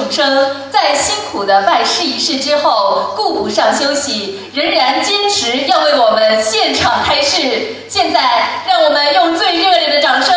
众生，在辛苦的拜师仪式之后，顾不上休息，仍然坚持要为我们现场开示。现在，让我们用最热烈的掌声，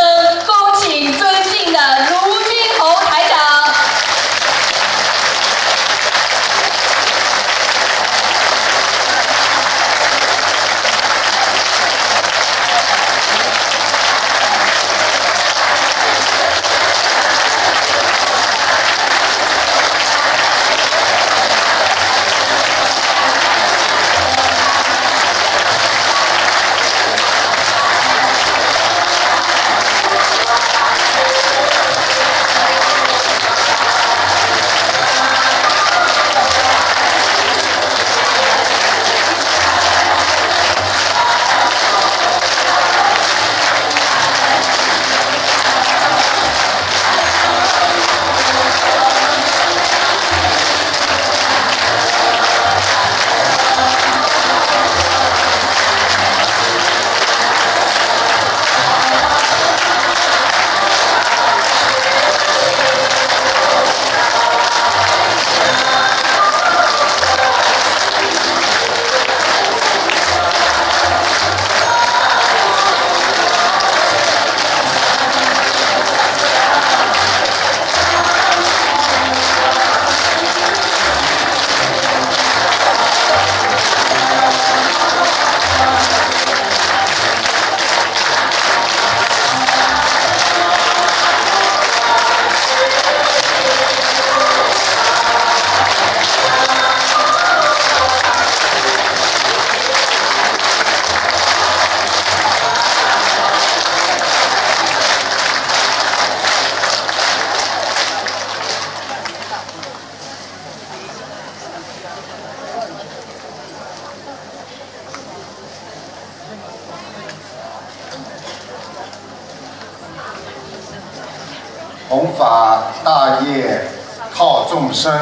众生，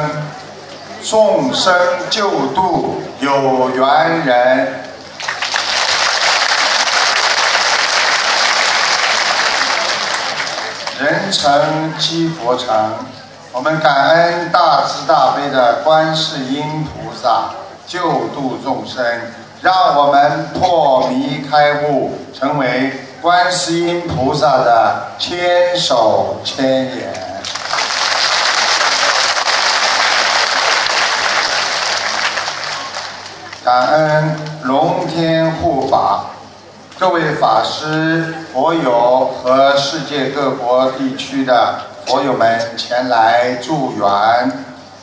众生救度有缘人。人成即佛成，我们感恩大慈大悲的观世音菩萨救度众生，让我们破迷开悟，成为观世音菩萨的千手千眼。感恩龙天护法，各位法师、佛友和世界各国地区的佛友们前来助缘，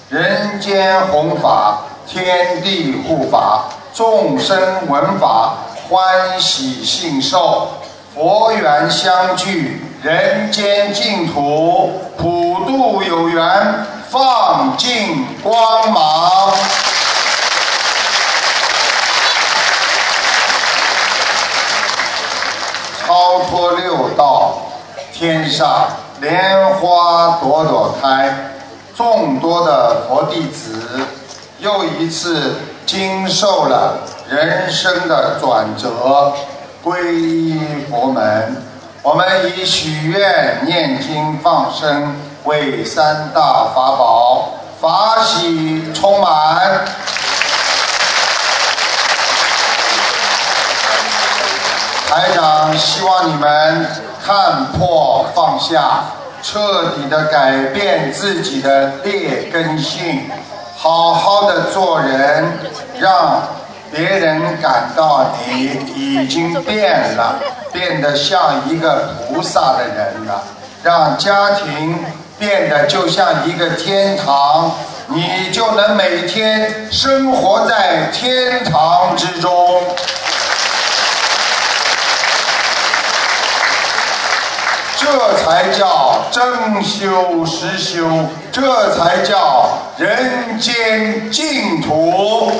人间弘法，天地护法，众生闻法，欢喜信受，佛缘相聚，人间净土，普度有缘，放尽光芒。超脱六道，天上莲花朵朵开，众多的佛弟子又一次经受了人生的转折，皈依佛门。我们以许愿、念经、放生为三大法宝，法喜充满。台长希望你们看破放下，彻底的改变自己的劣根性，好好的做人，让别人感到你已经变了，变得像一个菩萨的人了，让家庭变得就像一个天堂，你就能每天生活在天堂之中。这才叫真修实修，这才叫人间净土。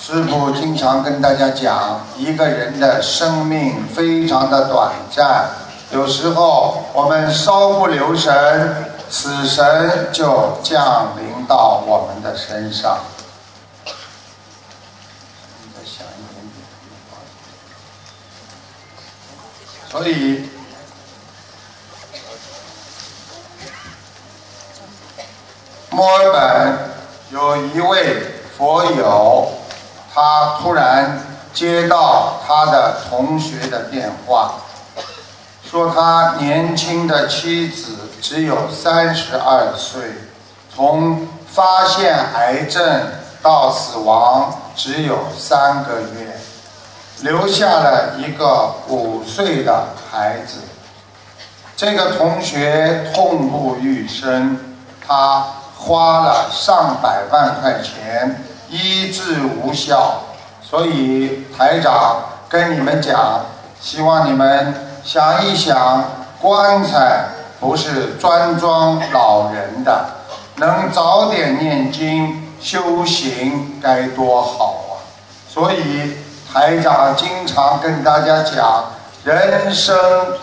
师傅经常跟大家讲，一个人的生命非常的短暂，有时候我们稍不留神，死神就降临到我们的身上。所以墨尔本有一位佛友，他突然接到他的同学的电话，说他年轻的妻子只有三十二岁，从发现癌症到死亡只有三个月。留下了一个五岁的孩子。这个同学痛不欲生，他花了上百万块钱医治无效，所以台长跟你们讲，希望你们想一想，棺材不是专装老人的，能早点念经修行该多好啊！所以台长经常跟大家讲，人生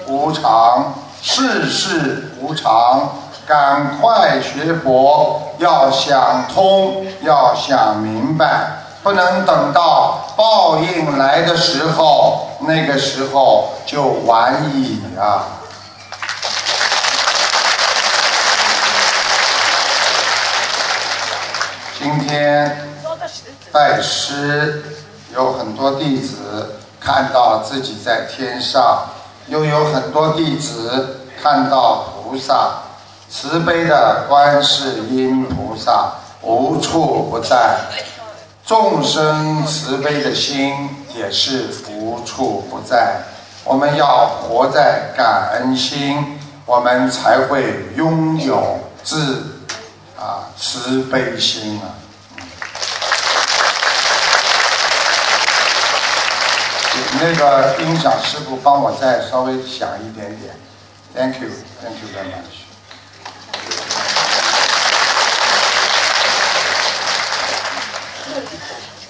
无常。世事无常，赶快学佛，要想通，要想明白，不能等到报应来的时候，那个时候就晚矣啊！今天拜师，有很多弟子看到自己在天上。又有很多弟子看到菩萨，慈悲的观世音菩萨无处不在，众生慈悲的心也是无处不在。我们要活在感恩心，我们才会拥有自啊慈悲心啊。那个音响师傅帮我再稍微响一点点，Thank you，Thank you very much。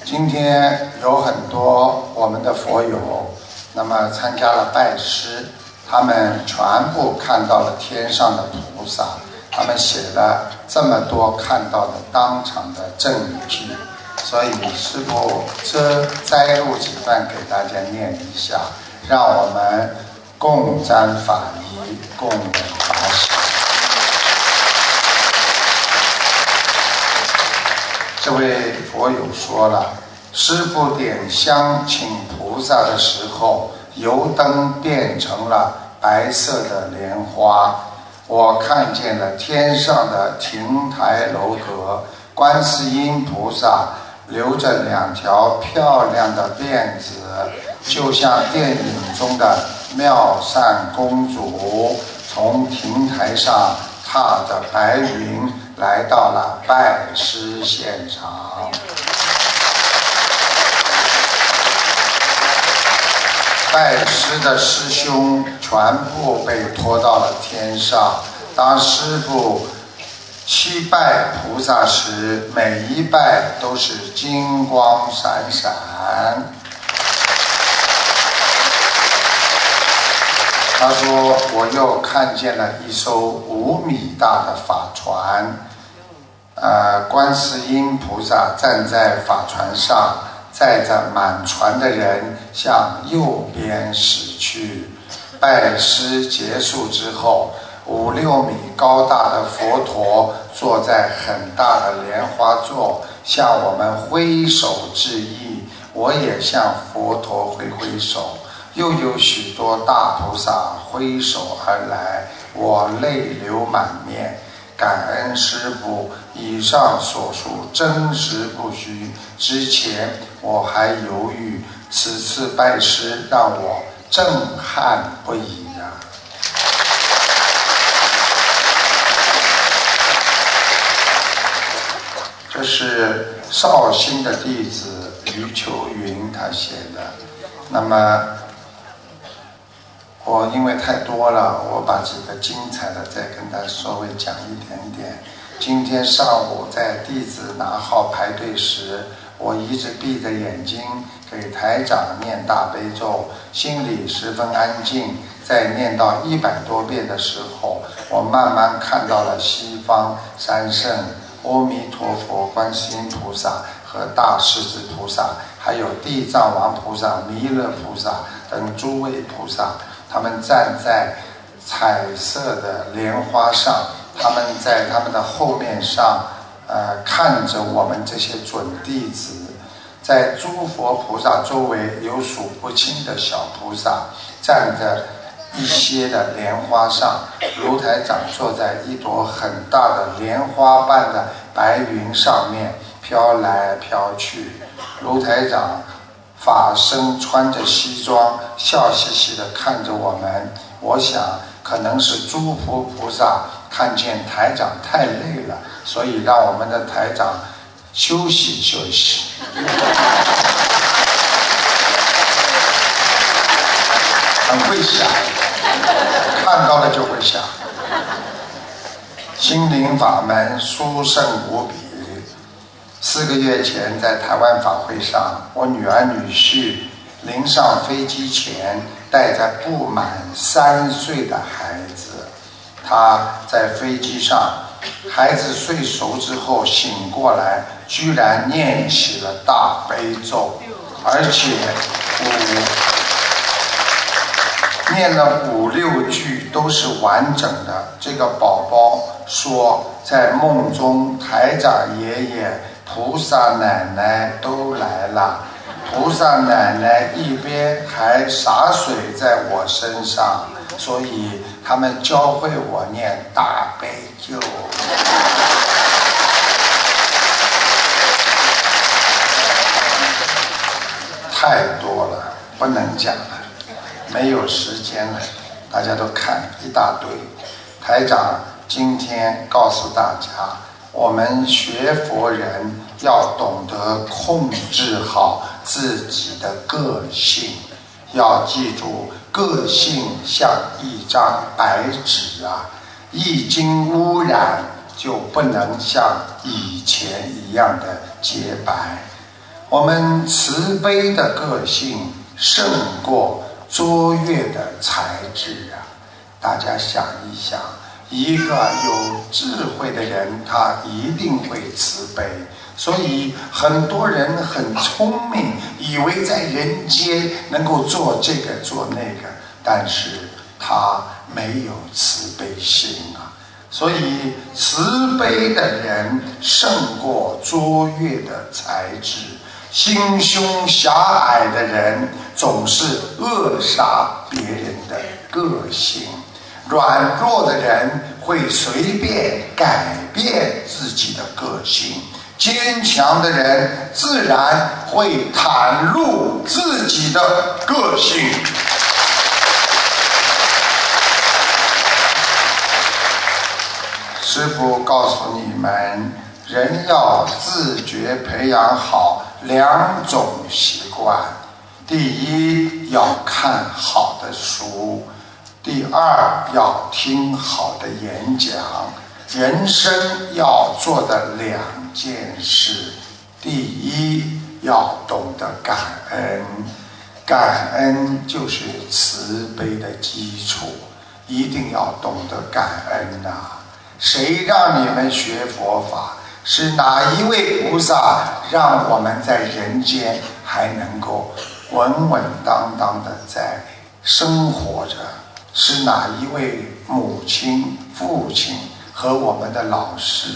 今天有很多我们的佛友，那么参加了拜师，他们全部看到了天上的菩萨，他们写了这么多看到的当场的证据。所以师傅这摘录几段给大家念一下，让我们共沾法仪，共法喜。这位佛友说了，师傅点香请菩萨的时候，油灯变成了白色的莲花，我看见了天上的亭台楼阁，观世音菩萨。留着两条漂亮的辫子，就像电影中的妙善公主，从亭台上踏着白云来到了拜师现场。拜师的师兄全部被拖到了天上，当师傅。七拜菩萨时，每一拜都是金光闪闪。他说：“我又看见了一艘五米大的法船，呃，观世音菩萨站在法船上，载着满船的人向右边驶去。拜师结束之后。”五六米高大的佛陀坐在很大的莲花座，向我们挥手致意。我也向佛陀挥挥手，又有许多大菩萨挥手而来，我泪流满面。感恩师父，以上所述真实不虚。之前我还犹豫，此次拜师让我震撼不已呀。这是绍兴的弟子余秋云他写的。那么，我因为太多了，我把几个精彩的再跟大家稍微讲一点点。今天上午在弟子拿号排队时，我一直闭着眼睛给台长念大悲咒，心里十分安静。在念到一百多遍的时候，我慢慢看到了西方三圣。阿弥陀佛、观世音菩萨和大势至菩萨，还有地藏王菩萨、弥勒菩萨等诸位菩萨，他们站在彩色的莲花上，他们在他们的后面上呃，看着我们这些准弟子，在诸佛菩萨周围有数不清的小菩萨站着一些的莲花上，卢台长坐在一朵很大的莲花瓣的白云上面飘来飘去，卢台长。法身穿着西装，笑嘻嘻地看着我们。我想，可能是诸佛菩萨看见台长太累了，所以让我们的台长休息休息。很会想，看到了就会想。心灵法门殊胜无比。四个月前，在台湾法会上，我女儿女婿临上飞机前，带着不满三岁的孩子，他在飞机上，孩子睡熟之后醒过来，居然念起了大悲咒，而且五念了五六句都是完整的。这个宝宝说，在梦中台长爷爷。菩萨奶奶都来了，菩萨奶奶一边还洒水在我身上，所以他们教会我念大悲咒。太多了，不能讲了，没有时间了，大家都看一大堆。台长今天告诉大家。我们学佛人要懂得控制好自己的个性，要记住，个性像一张白纸啊，一经污染就不能像以前一样的洁白。我们慈悲的个性胜过卓越的才智啊！大家想一想。一个有智慧的人，他一定会慈悲。所以很多人很聪明，以为在人间能够做这个做那个，但是他没有慈悲心啊。所以慈悲的人胜过卓越的才智，心胸狭隘的人总是扼杀别人的个性。软弱的人会随便改变自己的个性，坚强的人自然会袒露自己的个性。师傅告诉你们，人要自觉培养好两种习惯：第一，要看好的书。第二，要听好的演讲。人生要做的两件事：第一，要懂得感恩，感恩就是慈悲的基础，一定要懂得感恩呐。谁让你们学佛法？是哪一位菩萨让我们在人间还能够稳稳当当的在生活着？是哪一位母亲、父亲和我们的老师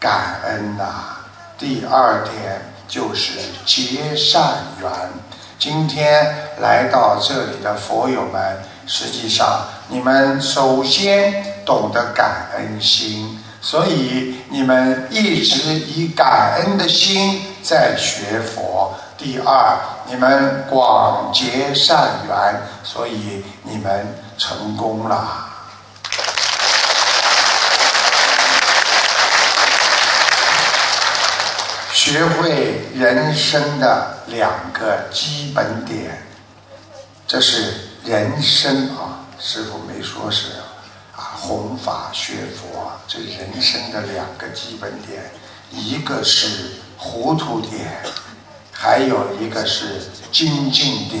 感恩呐？第二点就是结善缘。今天来到这里的佛友们，实际上你们首先懂得感恩心，所以你们一直以感恩的心在学佛。第二，你们广结善缘，所以你们。成功了，学会人生的两个基本点，这是人生啊！师傅没说是，弘法学佛，这人生的两个基本点，一个是糊涂点，还有一个是精进点。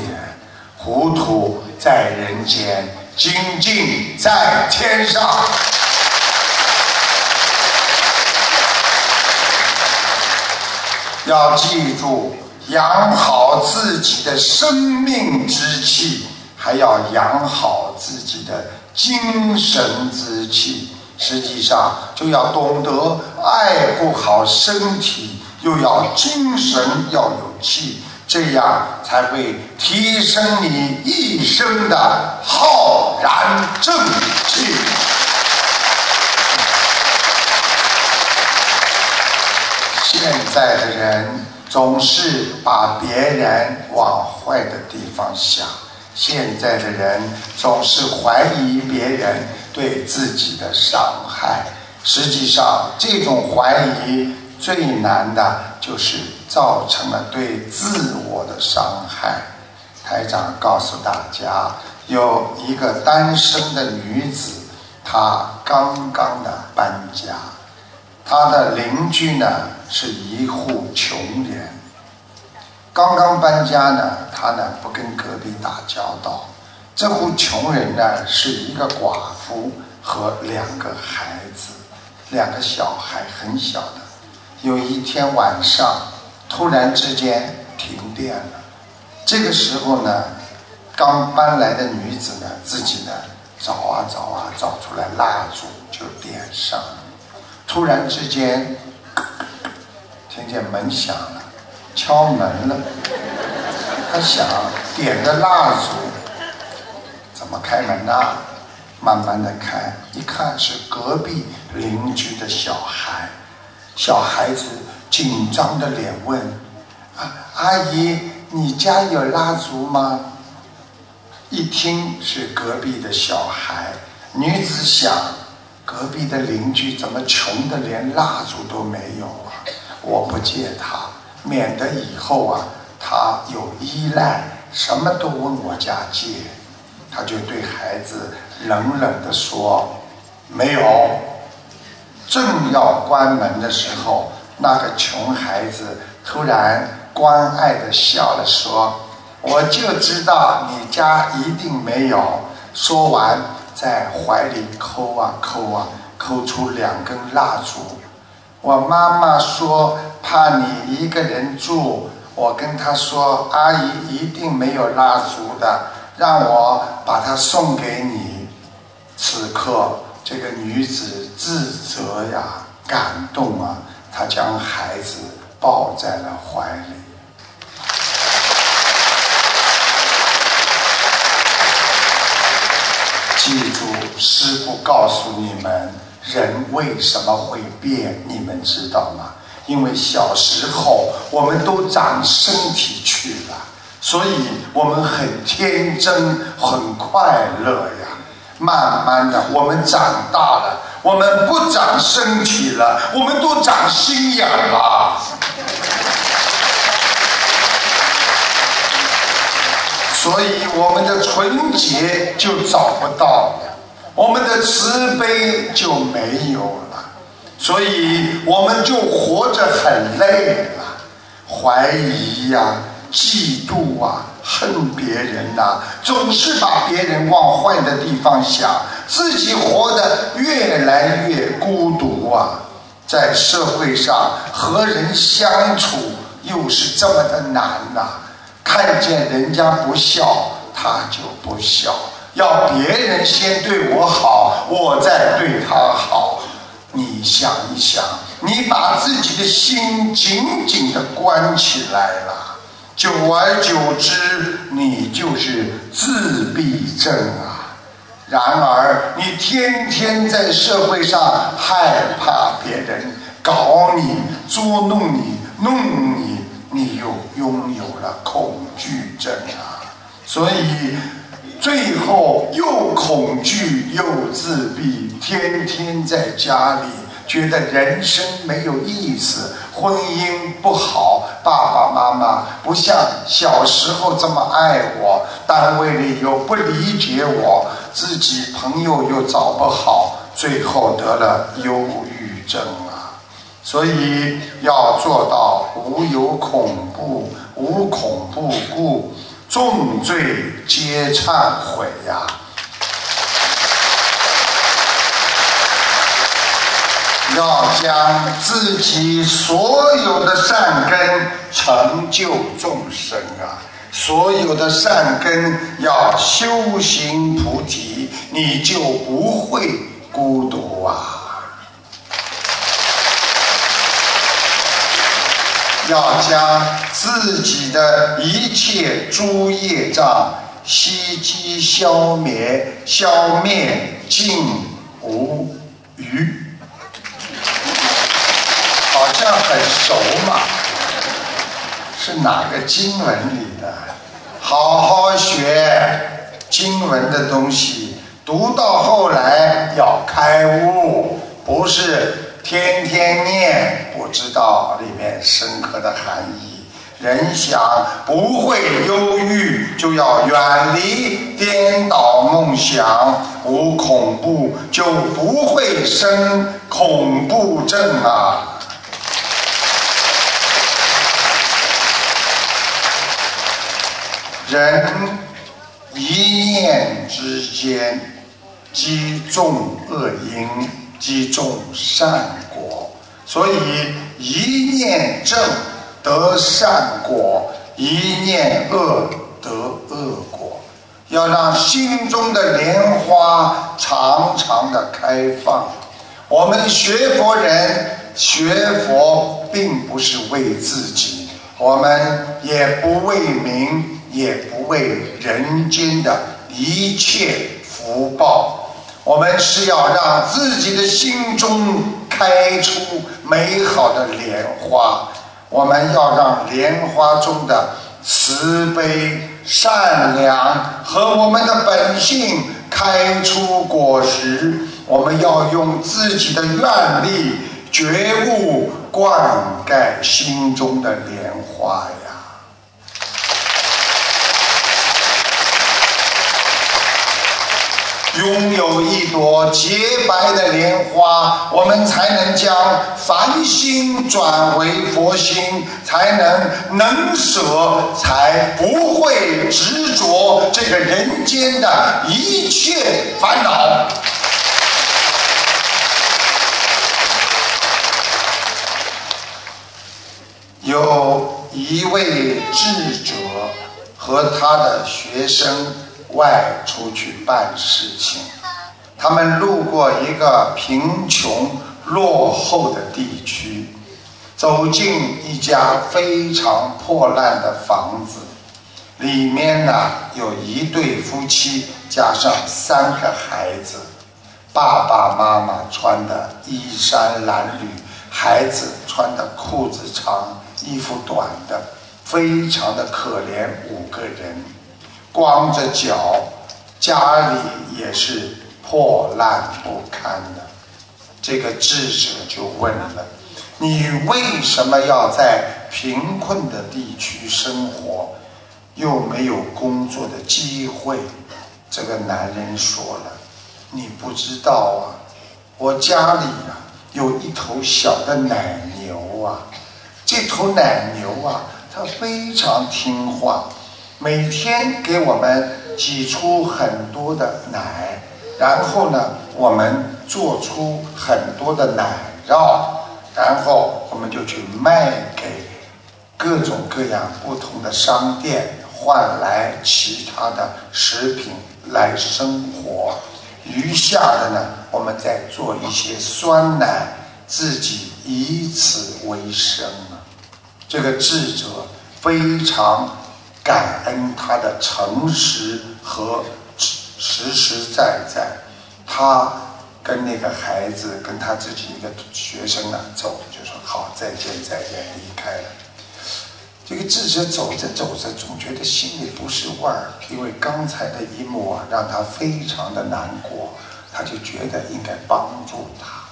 糊涂在人间。精进在天上，要记住养好自己的生命之气，还要养好自己的精神之气。实际上就要懂得爱护好身体，又要精神要有气，这样才会提升你一生的浩然正气。现在的人总是把别人往坏的地方想，现在的人总是怀疑别人对自己的伤害。实际上，这种怀疑最难的就是造成了对自我的伤害。台长告诉大家，有一个单身的女子，她刚刚的搬家。她的邻居呢是一户穷人，刚刚搬家呢，他呢不跟隔壁打交道。这户穷人呢是一个寡妇和两个孩子，两个小孩很小的。有一天晚上，突然之间停电了。这个时候呢，刚搬来的女子呢自己呢找啊找啊找出来蜡烛就点上了。突然之间，听见门响了，敲门了。他想点个蜡烛，怎么开门呢？慢慢的开，一看是隔壁邻居的小孩。小孩子紧张的脸问：“啊，阿姨，你家有蜡烛吗？”一听是隔壁的小孩，女子想。隔壁的邻居怎么穷的连蜡烛都没有啊？我不借他，免得以后啊他有依赖，什么都问我家借。他就对孩子冷冷地说：“没有。”正要关门的时候，那个穷孩子突然关爱地笑了，说：“我就知道你家一定没有。”说完。在怀里抠啊抠啊，抠出两根蜡烛。我妈妈说怕你一个人住，我跟她说阿姨一定没有蜡烛的，让我把它送给你。此刻，这个女子自责呀，感动啊，她将孩子抱在了怀里。记住，师傅告诉你们，人为什么会变？你们知道吗？因为小时候我们都长身体去了，所以我们很天真，很快乐呀。慢慢的，我们长大了，我们不长身体了，我们都长心眼了。所以我们的纯洁就找不到了，我们的慈悲就没有了，所以我们就活着很累了，怀疑呀、嫉妒啊、恨别人呐，总是把别人往坏的地方想，自己活得越来越孤独啊，在社会上和人相处又是这么的难呐。看见人家不笑，他就不笑；要别人先对我好，我再对他好。你想一想，你把自己的心紧紧的关起来了，久而久之，你就是自闭症啊。然而，你天天在社会上害怕别人搞你、捉弄你、弄你。你又拥有了恐惧症啊！所以最后又恐惧又自闭，天天在家里觉得人生没有意思，婚姻不好，爸爸妈妈不像小时候这么爱我，单位里又不理解我，自己朋友又找不好，最后得了忧郁症啊！所以要做到无有恐怖，无恐怖故，重罪皆忏悔呀！要将自己所有的善根成就众生啊！所有的善根要修行菩提，你就不会孤独啊！要将自己的一切诸业障悉皆消灭，消灭尽无余。好像很熟嘛，是哪个经文里的？好好学经文的东西，读到后来要开悟，不是天天念，不知道里面深刻的含义。人想不会忧郁，就要远离颠倒梦想，无恐怖就不会生恐怖症啊。人一念之间，积种恶因，积种善果。所以一念正得善果，一念恶得恶果。要让心中的莲花常常的开放。我们学佛人学佛，并不是为自己，我们也不为名。也不为人间的一切福报，我们是要让自己的心中开出美好的莲花。我们要让莲花中的慈悲、善良和我们的本性开出果实。我们要用自己的愿力、觉悟灌溉心中的莲花呀。拥有一朵洁白的莲花，我们才能将凡心转为佛心，才能能舍，才不会执着这个人间的一切烦恼。有一位智者和他的学生。外出去办事情，他们路过一个贫穷落后的地区，走进一家非常破烂的房子，里面呢有一对夫妻加上三个孩子，爸爸妈妈穿的衣衫褴褛，孩子穿的裤子长，衣服短的，非常的可怜，五个人。光着脚，家里也是破烂不堪的。这个智者就问了：“你为什么要在贫困的地区生活，又没有工作的机会？”这个男人说了：“你不知道啊，我家里啊有一头小的奶牛啊，这头奶牛啊，它非常听话。”每天给我们挤出很多的奶，然后呢，我们做出很多的奶酪，然后我们就去卖给各种各样不同的商店，换来其他的食品来生活。余下的呢，我们再做一些酸奶，自己以此为生啊。这个智者非常。感恩他的诚实和实实在在，他跟那个孩子跟他自己一个学生啊走，就说好再见再见，离开了。这个智者走着走着，总觉得心里不是味儿，因为刚才的一幕啊，让他非常的难过，他就觉得应该帮助他，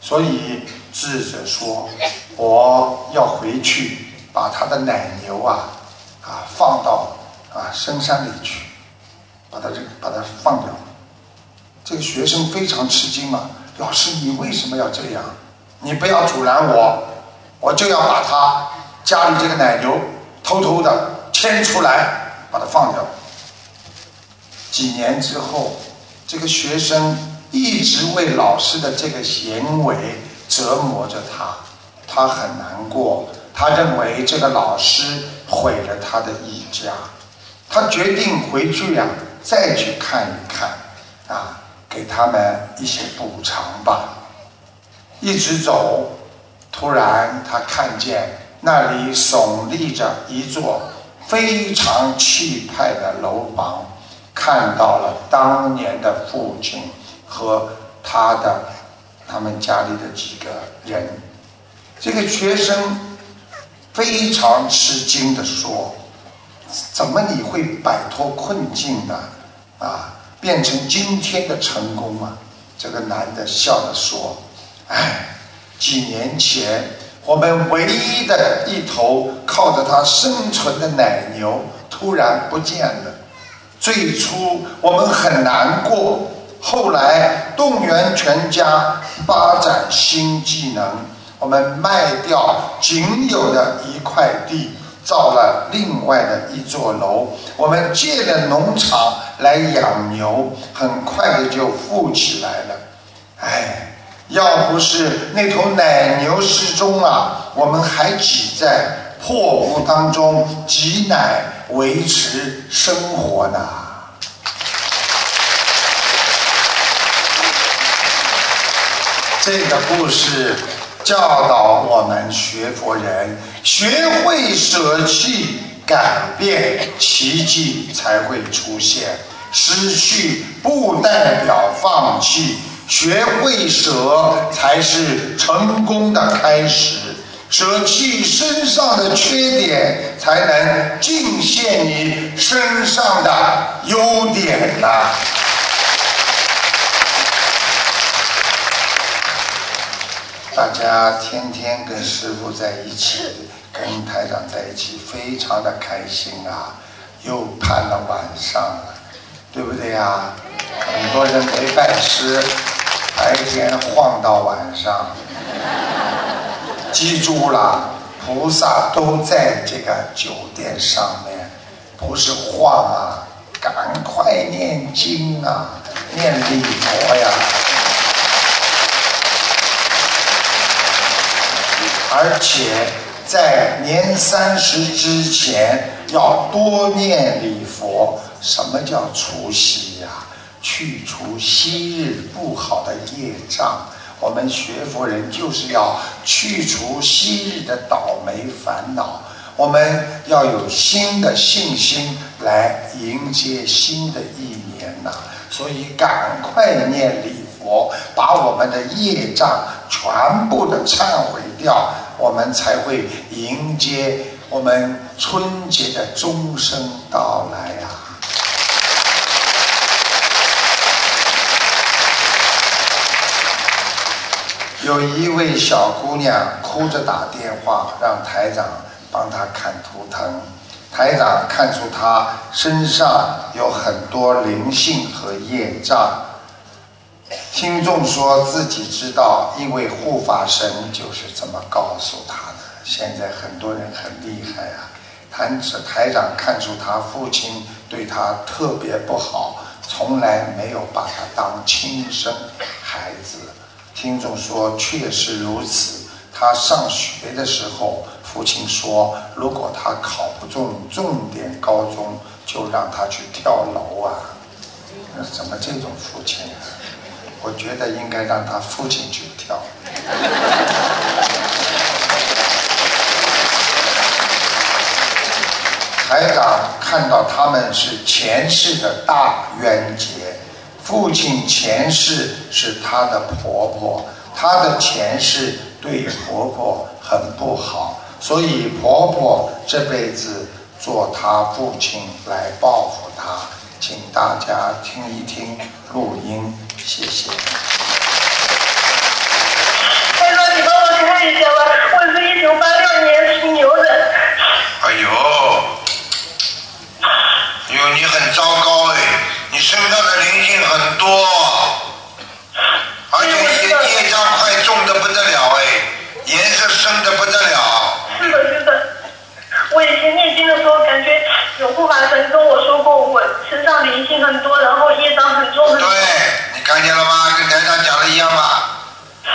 所以智者说：“我要回去把他的奶牛啊。”啊，放到啊深山里去，把他这个把它放掉。这个学生非常吃惊嘛，老师你为什么要这样？你不要阻拦我，我就要把他家里这个奶牛偷偷的牵出来，把它放掉。几年之后，这个学生一直为老师的这个行为折磨着他，他很难过，他认为这个老师。毁了他的一家，他决定回去呀，再去看一看，啊，给他们一些补偿吧。一直走，突然他看见那里耸立着一座非常气派的楼房，看到了当年的父亲和他的他们家里的几个人。这个学生非常吃惊的说：“怎么你会摆脱困境呢？啊，变成今天的成功啊？”这个男的笑着说。哎，几年前我们唯一的一头靠着它生存的奶牛突然不见了。最初我们很难过，后来动员全家发展新技能，我们卖掉仅有的一块地，造了另外的一座楼。我们借了农场来养牛，很快的就富起来了。哎。要不是那头奶牛失踪了，我们还挤在破屋当中挤奶维持生活呢。这个故事教导我们学佛人学会舍弃改变，奇迹才会出现。失去不代表放弃。学会舍才是成功的开始，舍弃身上的缺点，才能尽现你身上的优点呐。大家天天跟师傅在一起，跟台长在一起，非常的开心啊！又盼了晚上了，对不对呀？很多人没拜师。白天晃到晚上，记住了，菩萨都在这个酒店上面，不是晃啊，赶快念经啊，念礼佛呀。而且在年三十之前要多念礼佛。什么叫除夕呀？去除昔日不好的业障，我们学佛人就是要去除昔日的倒霉烦恼，我们要有新的信心来迎接新的一年呐！所以赶快念礼佛，把我们的业障全部的忏悔掉，我们才会迎接我们春节的钟声到来呀！有一位小姑娘哭着打电话，让台长帮她看图腾。台长看出她身上有很多灵性和业障。听众说自己知道，因为护法神就是这么告诉他的。现在很多人很厉害啊，台台长看出他父亲对他特别不好，从来没有把他当亲生孩子。听众说，确实如此。他上学的时候，父亲说，如果他考不中重点高中，就让他去跳楼啊！那怎么这种父亲啊？我觉得应该让他父亲去跳。台长看到他们是前世的大冤结。父亲前世是他的婆婆，他的前世对婆婆很不好，所以婆婆这辈子做他父亲来报复他。请大家听一听录音，谢谢。他说：“你帮我看一下吧，我是一九八六年属牛的。”哎呦，哟，你很糟糕哎。你身上的灵性很多，而且业业障快重的不得了哎，颜色深的不得了。是的，是的。我以前念经的时候，感觉有护法神跟我说过，我身上灵性很多，然后业障很重。对，你看见了吗？跟台上讲的一样吗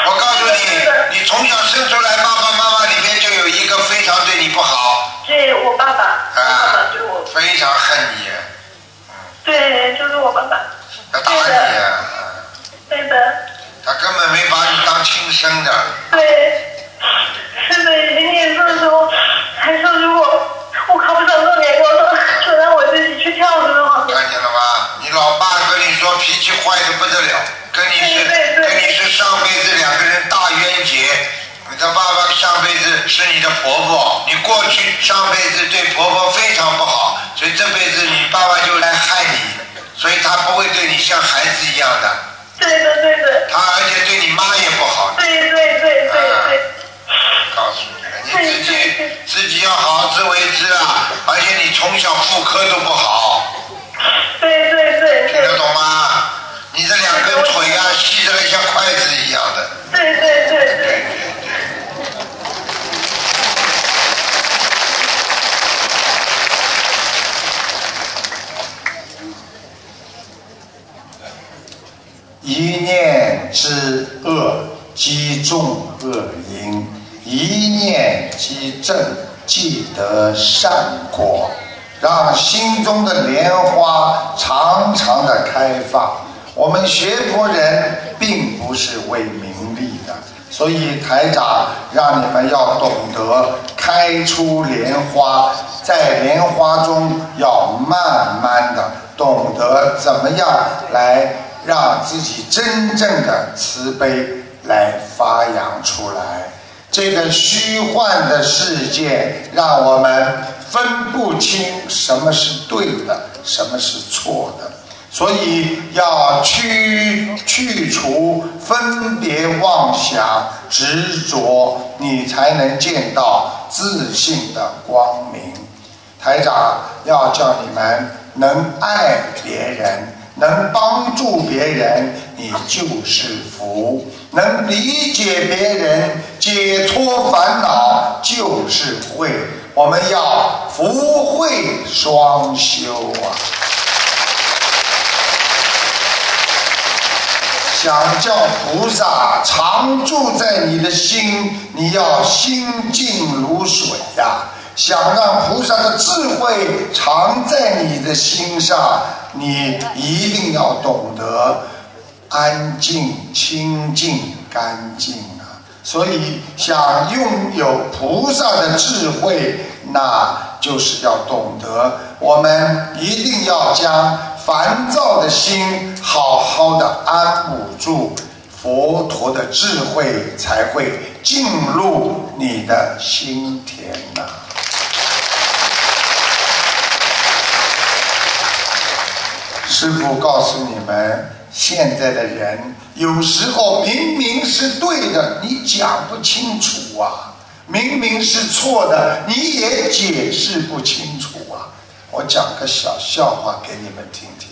我告诉你你从小生出来爸爸妈妈里面就有一个非常对你不好。对我爸爸啊爸爸对我。非常恨你。对就是我爸爸。他打你啊。对的。他根本没把你当亲生的。对是的脾气坏的不得了，跟你是对对对跟你是上辈子两个人大冤结。你的爸爸上辈子是你的婆婆，你过去上辈子对婆婆非常不好，所以这辈子你爸爸就来害你，所以他不会对你像孩子一样的，对的对的，他而且对你妈也不好。对对对对对，告诉你了，你自己自己要好好自为之啊！而且你从小妇科都不好，对对对对听得懂吗？两根腿啊，细得像筷子一样的。对对对对，一念之恶，积重恶因；一念之正，即得善果。让心中的莲花常常的开放。我们学佛人并不是为名利的，所以台长让你们要懂得开出莲花，在莲花中要慢慢的懂得怎么样来让自己真正的慈悲来发扬出来。这个虚幻的世界，让我们分不清什么是对的，什么是错的。所以要去去除分别妄想执着，你才能见到自信的光明。台长要叫你们能爱别人，能帮助别人，你就是福；能理解别人，解脱烦恼就是慧。我们要福慧双修啊！想叫菩萨常住在你的心，你要心静如水呀、想让菩萨的智慧常在你的心上，你一定要懂得安静、清净、干净啊！所以，想拥有菩萨的智慧，那就是要懂得，我们一定要将烦躁的心好好的安抚住，佛陀的智慧才会进入你的心田呐、师父告诉你们，现在的人有时候明明是对的，你讲不清楚啊；明明是错的，你也解释不清楚。我讲个小笑话给你们听听。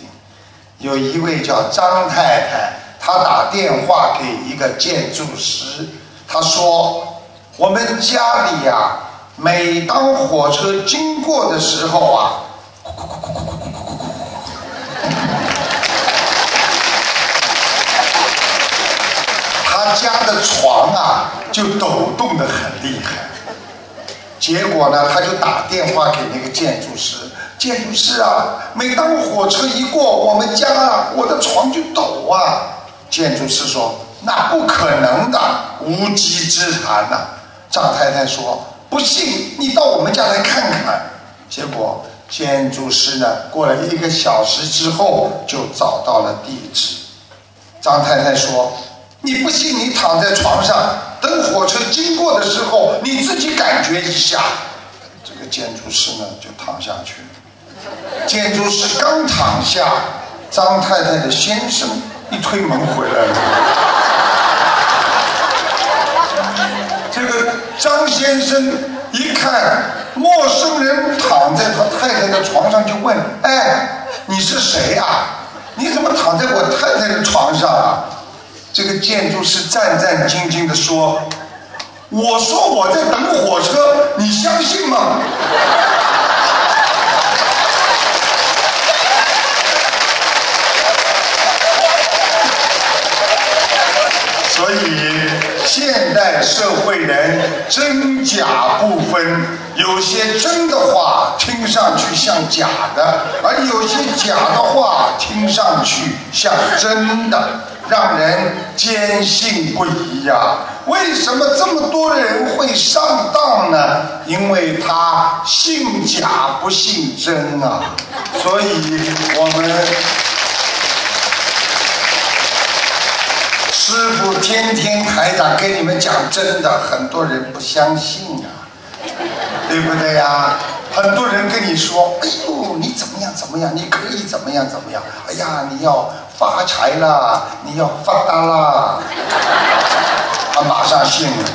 有一位叫张太太，她打电话给一个建筑师，她说：“我们家里呀、每当火车经过的时候啊，他家的床啊就抖动的很厉害。结果呢，他就打电话给那个建筑师，建筑师啊，每当火车一过我们家啊，我的床就抖啊。建筑师说：“那不可能的，无稽之谈呐、张太太说：“不信，你到我们家来看看。”结果建筑师呢，过了一个小时之后就找到了地址。张太太说：“你不信，你躺在床上，等火车经过的时候，你自己感觉一下。”这个建筑师呢，就躺下去了。建筑师刚躺下，张太太的先生一推门回来了。这个张先生一看陌生人躺在他太太的床上，就问：“哎，你是谁啊？你怎么躺在我太太的床上啊？”这个建筑师战战兢兢地说：“我说我在等火车，你相信吗？”所以，现代社会人真假不分，有些真的话听上去像假的，而有些假的话听上去像真的，让人坚信不疑呀、为什么这么多人会上当呢？因为他信假不信真啊。所以我们。师傅天天台长跟你们讲真的，很多人不相信啊，对不对呀？很多人跟你说：“哎呦，你怎么样怎么样？你可以怎么样怎么样？哎呀，你要发财了，你要发达了。”他马上信了。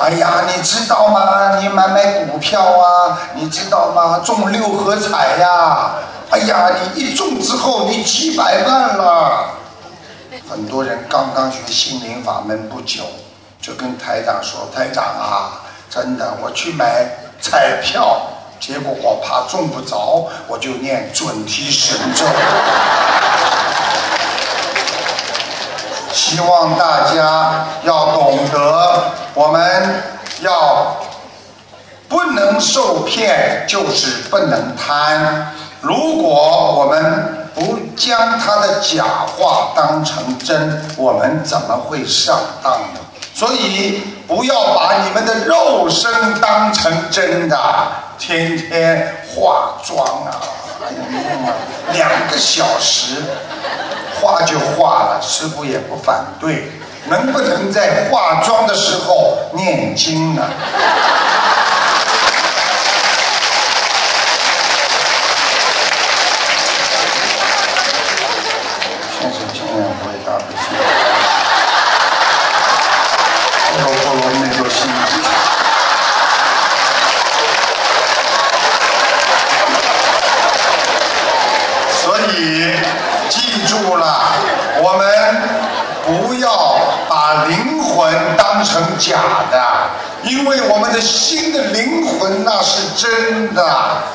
哎呀，你知道吗？你买买股票啊，你知道吗？中六合彩呀！哎呀，你一中之后，你几百万了。很多人刚刚学心灵法门不久，就跟台长说：“台长啊，真的，我去买彩票。”结果我怕中不着，我就念准提神咒。希望大家要懂得，我们要不能受骗，就是不能贪。如果我们不将他的假话当成真，我们怎么会上当呢？所以不要把你们的肉身当成真的，天天化妆啊，哎呀，两个小时化就化了，师傅也不反对。能不能在化妆的时候念经呢？先生，尽量回答不行。所以记住了，我们不要把灵魂当成假的，因为我们的心的灵魂那是真的，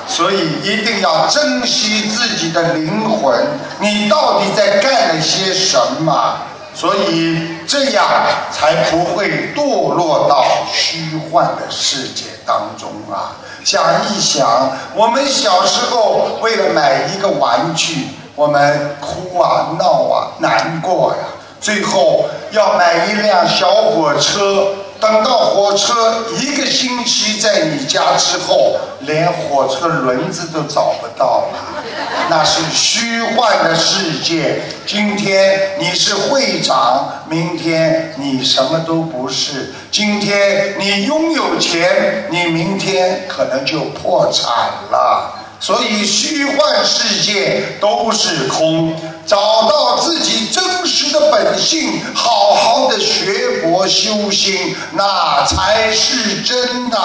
所以一定要珍惜自己的灵魂。你到底在干了些什么？所以这样才不会堕落到虚幻的世界当中啊！想一想，我们小时候为了买一个玩具，我们哭啊、闹啊、难过呀，最后要买一辆小火车。等到火车一个星期在你家之后，连火车轮子都找不到了，那是虚幻的世界。今天你是会长，明天你什么都不是。今天你拥有钱，你明天可能就破产了。所以虚幻世界都是空，找到自己真实的本性，好好的学佛修心，那才是真的。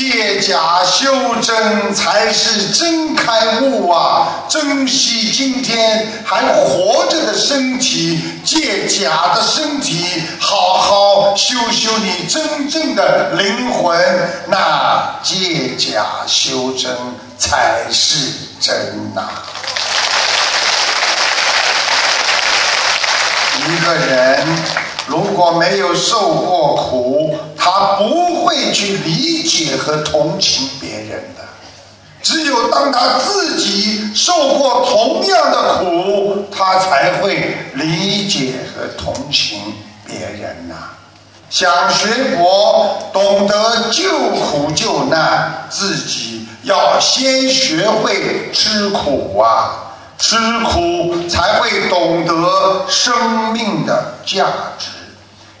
借假修真才是真开悟啊！珍惜今天还活着的身体，借假的身体，好好修修你真正的灵魂。那借假修真才是真呐！一个人。如果没有受过苦，他不会去理解和同情别人的。只有当他自己受过同样的苦，他才会理解和同情别人呐。想学佛，懂得救苦救难，自己要先学会吃苦啊，吃苦才会懂得生命的价值。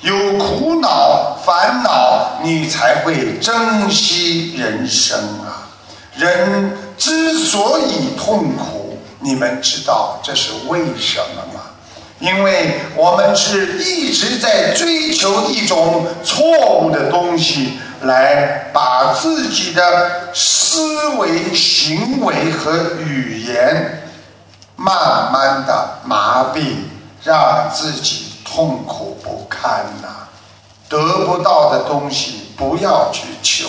有苦恼、烦恼，你才会珍惜人生啊！人之所以痛苦，你们知道这是为什么吗？因为我们是一直在追求一种错误的东西，来把自己的思维、行为和语言慢慢的麻痹，让自己。痛苦不堪呐！得不到的东西不要去求，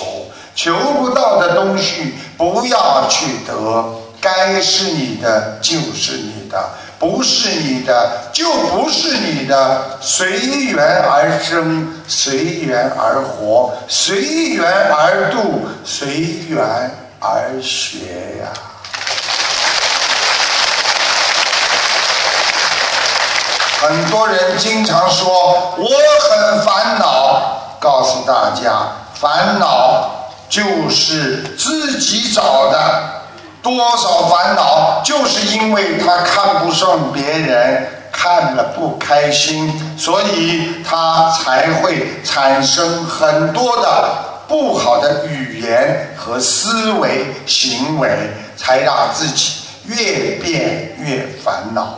求不到的东西不要去得。该是你的就是你的，不是你的就不是你的。随缘而生，随缘而活，随缘而度，随缘而学呀。很多人经常说我很烦恼，告诉大家，烦恼就是自己找的。多少烦恼，就是因为他看不上别人，看了不开心，所以他才会产生很多的不好的语言和思维行为，才让自己越变越烦恼！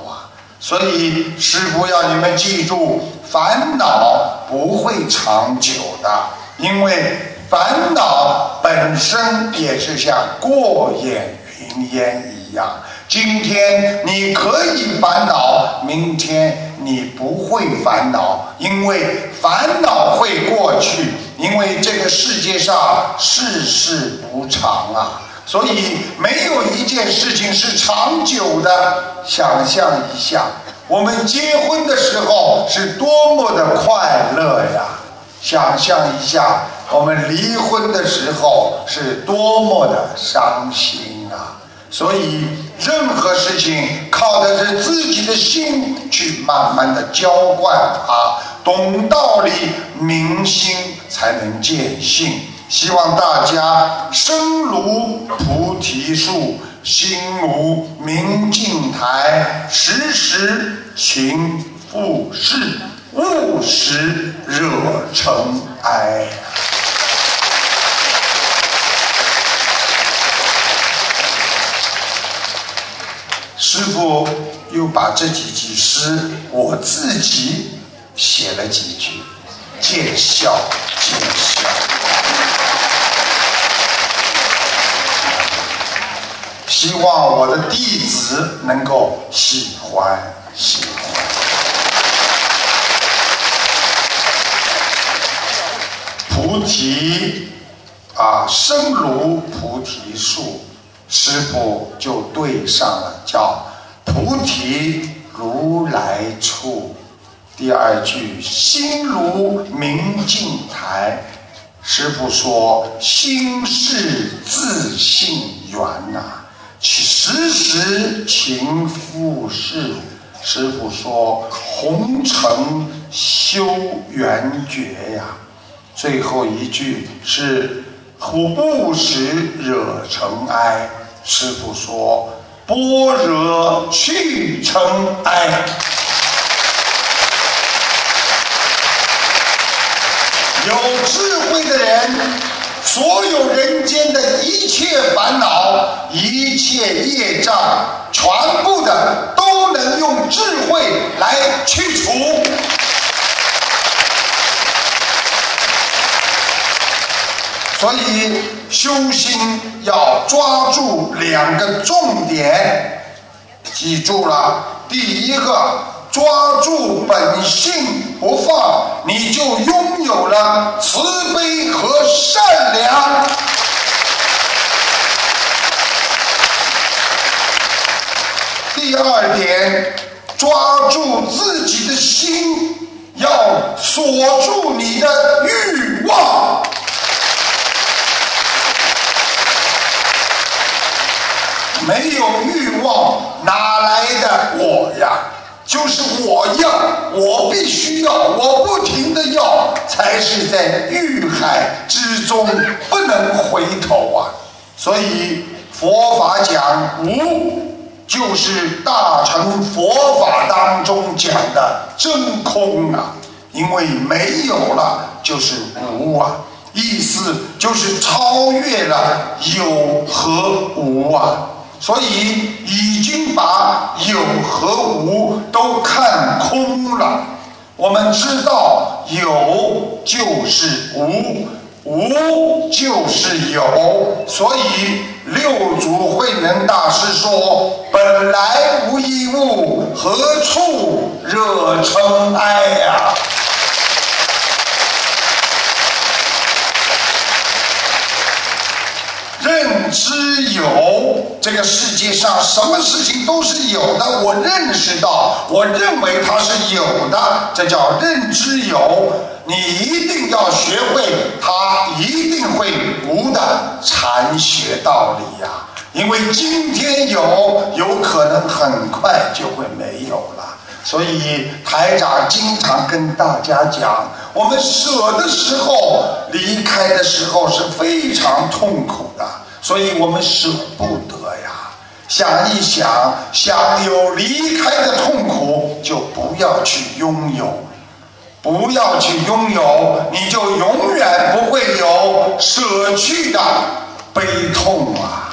所以师傅要你们记住，烦恼不会长久的，因为烦恼本身也是像过眼。云烟一样，今天你可以烦恼，明天你不会烦恼，因为烦恼会过去，因为这个世界上世事无常啊，所以没有一件事情是长久的。想象一下，我们结婚的时候是多么的快乐呀！想象一下，我们离婚的时候是多么的伤心啊。所以，任何事情靠的是自己的心去慢慢的浇灌它，懂道理、明心，才能见性。希望大家身如菩提树，心如明镜台，时时勤拂拭，勿使惹尘埃。师傅又把这几句诗，我自己写了几句，见笑见笑。希望我的弟子能够喜欢喜欢。菩提啊，生如菩提树。师傅就对上了，叫菩提如来处。第二句心如明镜台。师傅说心是自信缘呐，时时勤拂拭。师傅说红尘修缘觉呀。最后一句是苦不使惹尘埃。师傅说：“般若去尘埃，有智慧的人，所有人间的一切烦恼、一切业障，全部的都能用智慧来去除。所以修心。”要抓住两个重点，记住了。第一个，抓住本性不放，你就拥有了慈悲和善良。第二点，抓住自己的心，要锁住你的欲望。没有欲望，哪来的我呀？就是我要，我必须要，我不停的要，才是在欲海之中不能回头啊！所以佛法讲无，就是大乘佛法当中讲的真空啊！因为没有了就是无啊，意思就是超越了有和无啊。所以已经把有和无都看空了。我们知道有就是无，无就是有。所以六祖慧能大师说：“本来无一物，何处惹尘埃呀”知有，这个世界上什么事情都是有的。我认识到，我认为它是有的，这叫认知有。你一定要学会，它一定会无的禅学道理呀。因为今天有，有可能很快就会没有了。所以台长经常跟大家讲，我们舍的时候，离开的时候是非常痛苦的。所以我们舍不得呀。想一想，想有离开的痛苦，就不要去拥有，不要去拥有，你就永远不会有舍去的悲痛啊。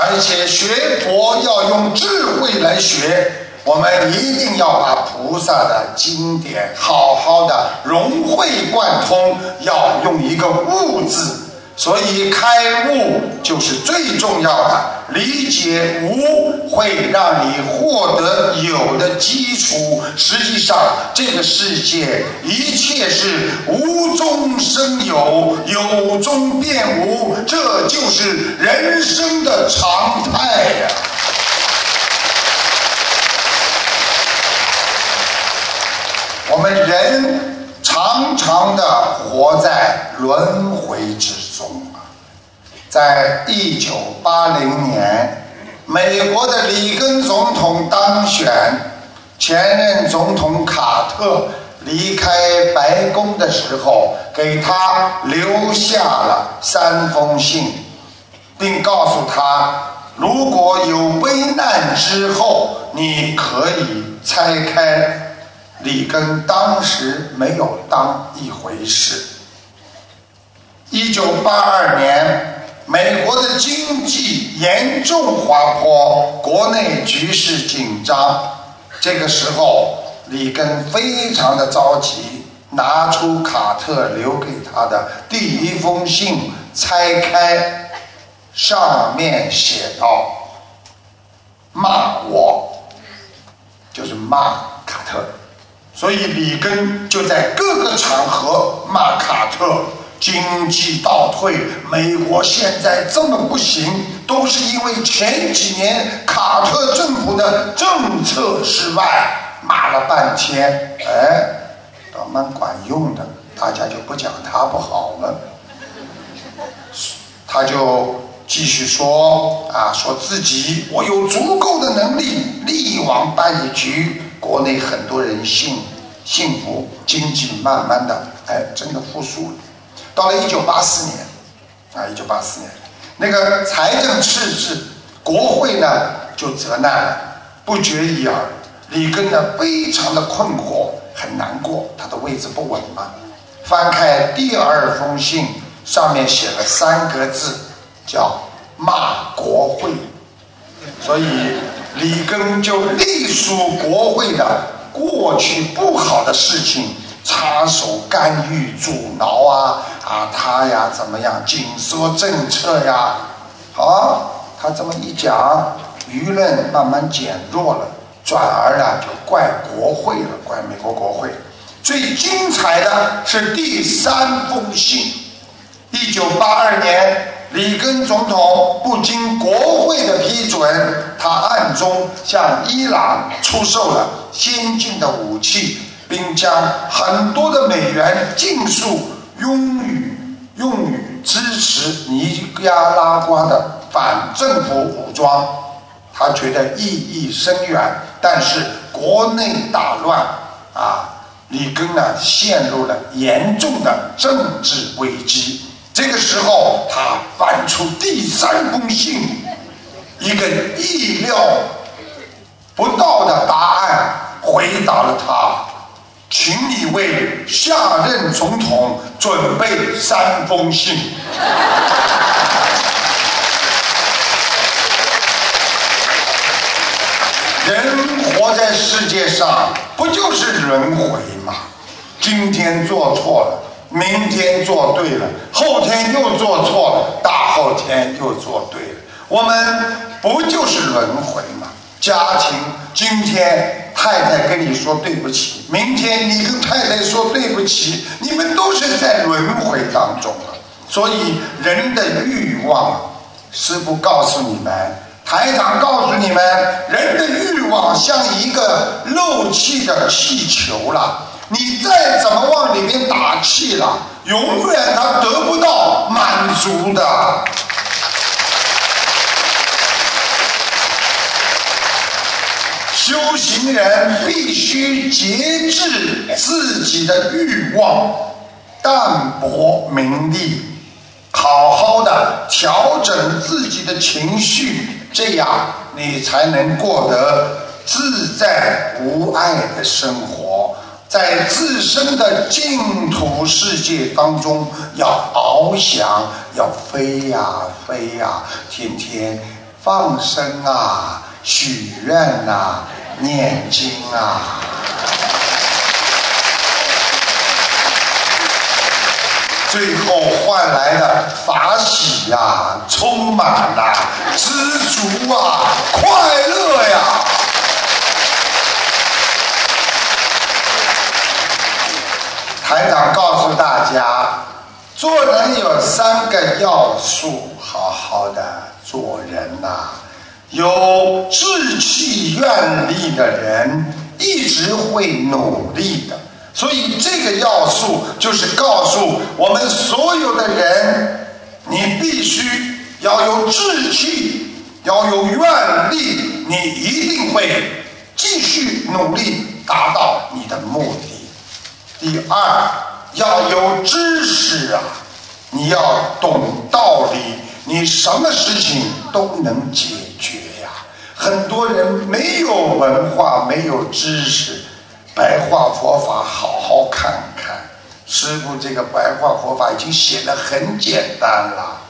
而且学佛要用智慧来学，我们一定要把菩萨的经典好好的融会贯通，要用一个悟字。所以开悟就是最重要的，理解无会让你获得有的基础。实际上，这个世界一切是无中生有，有中变无，这就是人生的常态呀。我们人常常的活在轮回之中啊。在一九八零年，美国的里根总统当选，前任总统卡特离开白宫的时候，给他留下了三封信，并告诉他，如果有危难之后，你可以拆开。里根当时没有当一回事。一九八二年。美国的经济严重滑坡，国内局势紧张。这个时候，里根非常的着急，拿出卡特留给他的第一封信，拆开，上面写道：“骂我，就是骂卡特。”所以里根就在各个场合骂卡特。经济倒退，美国现在这么不行，都是因为前几年卡特政府的政策失败，骂了半天，哎，倒蛮管用的，大家就不讲他不好了。他就继续说啊，说自己我有足够的能力力挽败局，国内很多人幸幸福，经济慢慢的哎真的复苏了。到了一九八四年，啊，一九八四年，那个财政赤字，国会呢就责难了，不绝于耳。里根呢非常的困惑，很难过，他的位置不稳嘛。翻开第二封信，上面写了三个字，叫骂国会。所以里根就隶属国会的过去不好的事情。插手干预阻挠啊啊，他呀怎么样紧缩政策呀？好，他这么一讲，舆论慢慢减弱了，转而呢就怪国会了，怪美国国会。最精彩的是第三封信，一九八二年，里根总统不经国会的批准，他暗中向伊朗出售了先进的武器。并将很多的美元尽数用于用于支持尼加拉瓜的反政府武装，他觉得意义深远。但是国内大乱啊，里根呢陷入了严重的政治危机。这个时候，他翻出第三封信，一个意料不到的答案回答了他。请你为下任总统准备三封信。人活在世界上，不就是轮回吗？今天做错了，明天做对了，后天又做错了，大后天又做对了，我们不就是轮回吗？家庭今天太太跟你说对不起，明天你跟太太说对不起，你们都是在轮回当中了。所以人的欲望，师傅告诉你们，台长告诉你们，人的欲望像一个漏气的气球了，你再怎么往里面打气了，永远他得不到满足的。修行人必须节制自己的欲望，淡泊名利，好好的调整自己的情绪，这样你才能过得自在无碍的生活。在自身的净土世界当中，要翱翔，要飞呀飞呀，天天放生啊，许愿呐，念经啊。最后换来的法喜呀，充满了知足啊，快乐呀！台长告诉大家，做人有三个要素，好好的做人呐。有志气愿力的人，一直会努力的。所以这个要素就是告诉我们所有的人，你必须要有志气，要有愿力，你一定会继续努力达到你的目的。第二，要有知识啊，你要懂道理，你什么事情都能解决呀。很多人没有文化，没有知识。白话佛法，好好看看。师傅这个白话佛法已经写的很简单了，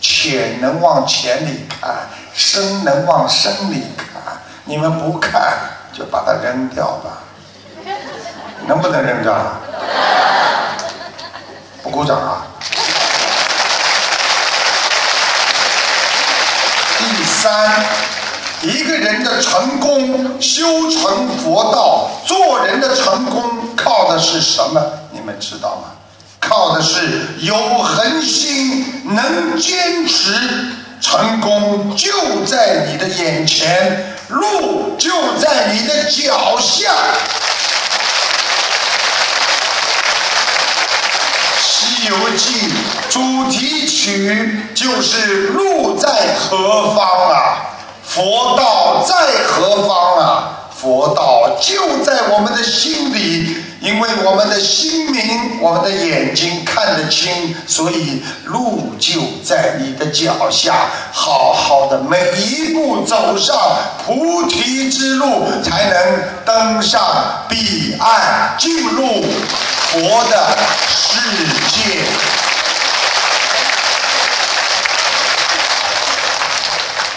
浅能往浅里看，深能往深里看。你们不看，就把它扔掉吧。能不能认账？不鼓掌啊！第三。一个人的成功，修成佛道，做人的成功，靠的是什么？你们知道吗？靠的是有恒心，能坚持。成功就在你的眼前，路就在你的脚下。《西游记》主题曲就是“路在何方”啊。佛道在何方啊？佛道就在我们的心里，因为我们的心明，我们的眼睛看得清，所以路就在你的脚下。好好的每一步走上菩提之路，才能登上彼岸，进入佛的世界。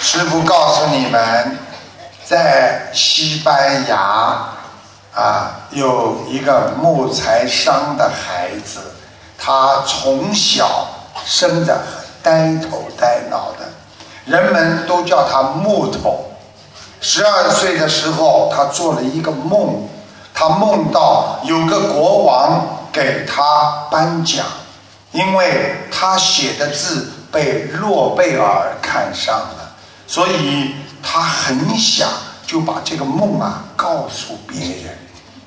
师傅告诉你们，在西班牙啊，有一个木材商的孩子，他从小生得呆头呆脑的，人们都叫他木头。十二岁的时候，他做了一个梦，他梦到有个国王给他颁奖，因为他写的字被诺贝尔看上了。所以他很想就把这个梦啊告诉别人，